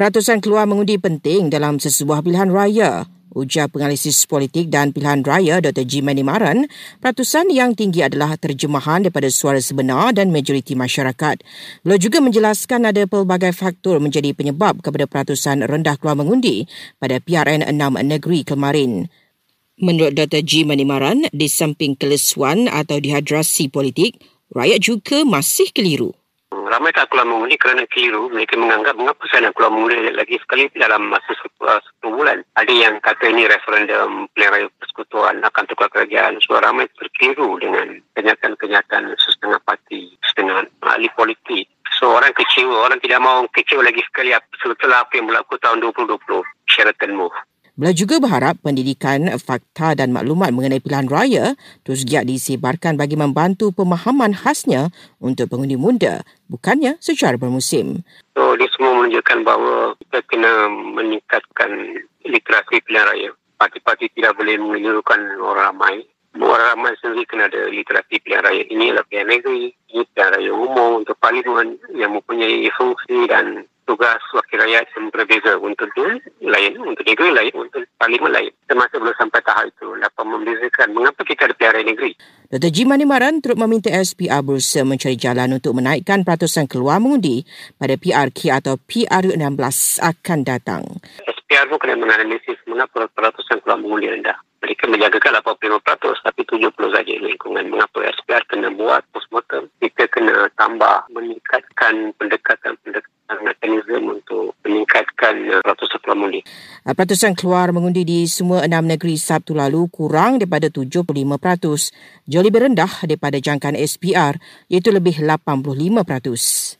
Peratusan keluar mengundi penting dalam sesebuah pilihan raya. Ujar penganalisis politik dan pilihan raya Dr. G. Manimaran, peratusan yang tinggi adalah terjemahan daripada suara sebenar dan majoriti masyarakat. Beliau juga menjelaskan ada pelbagai faktor menjadi penyebab kepada peratusan rendah keluar mengundi pada PRN 6 negeri kemarin. Menurut Dr. G. Manimaran, di samping kelesuan atau dihadrasi politik, rakyat juga masih keliru ramai tak keluar mengundi kerana keliru. Mereka menganggap mengapa saya nak keluar mengundi lagi sekali dalam masa uh, 10 bulan. Ada yang kata ini referendum pilihan raya persekutuan akan tukar kerajaan. So ramai terkeliru dengan kenyataan-kenyataan setengah parti, setengah ahli politik. So orang kecewa, orang tidak mahu kecewa lagi sekali setelah apa yang berlaku tahun 2020. Sheraton Move. Beliau juga berharap pendidikan, fakta dan maklumat mengenai pilihan raya terus giat disebarkan bagi membantu pemahaman khasnya untuk pengundi muda, bukannya secara bermusim. So, ini semua menunjukkan bahawa kita kena meningkatkan literasi pilihan raya. Parti-parti tidak boleh menyeluruhkan orang ramai. Orang ramai sendiri kena ada literasi pilihan raya. Ini adalah pilihan negeri, ini pilihan raya umum untuk parlimen yang mempunyai fungsi dan tugas wakil rakyat yang berbeza untuk dia lain, untuk negeri lain, untuk parlimen lain. Termasuk belum sampai tahap itu dapat membezakan mengapa kita ada pilihan negeri. Dr. G. Manimaran turut meminta SPR berusaha mencari jalan untuk menaikkan peratusan keluar mengundi pada PRK atau PRU16 akan datang. SPR pun kena menganalisis mengapa peratusan keluar mengundi rendah. Mereka menjagakan 85% tapi 70 saja lingkungan. Mengapa SPR kena buat postmortem? Kita kena tambah meningkatkan untuk meningkatkan peratusan keluar mengundi. Peratusan keluar mengundi di semua enam negeri Sabtu lalu kurang daripada 75%. Jauh lebih rendah daripada jangkaan SPR iaitu lebih 85%.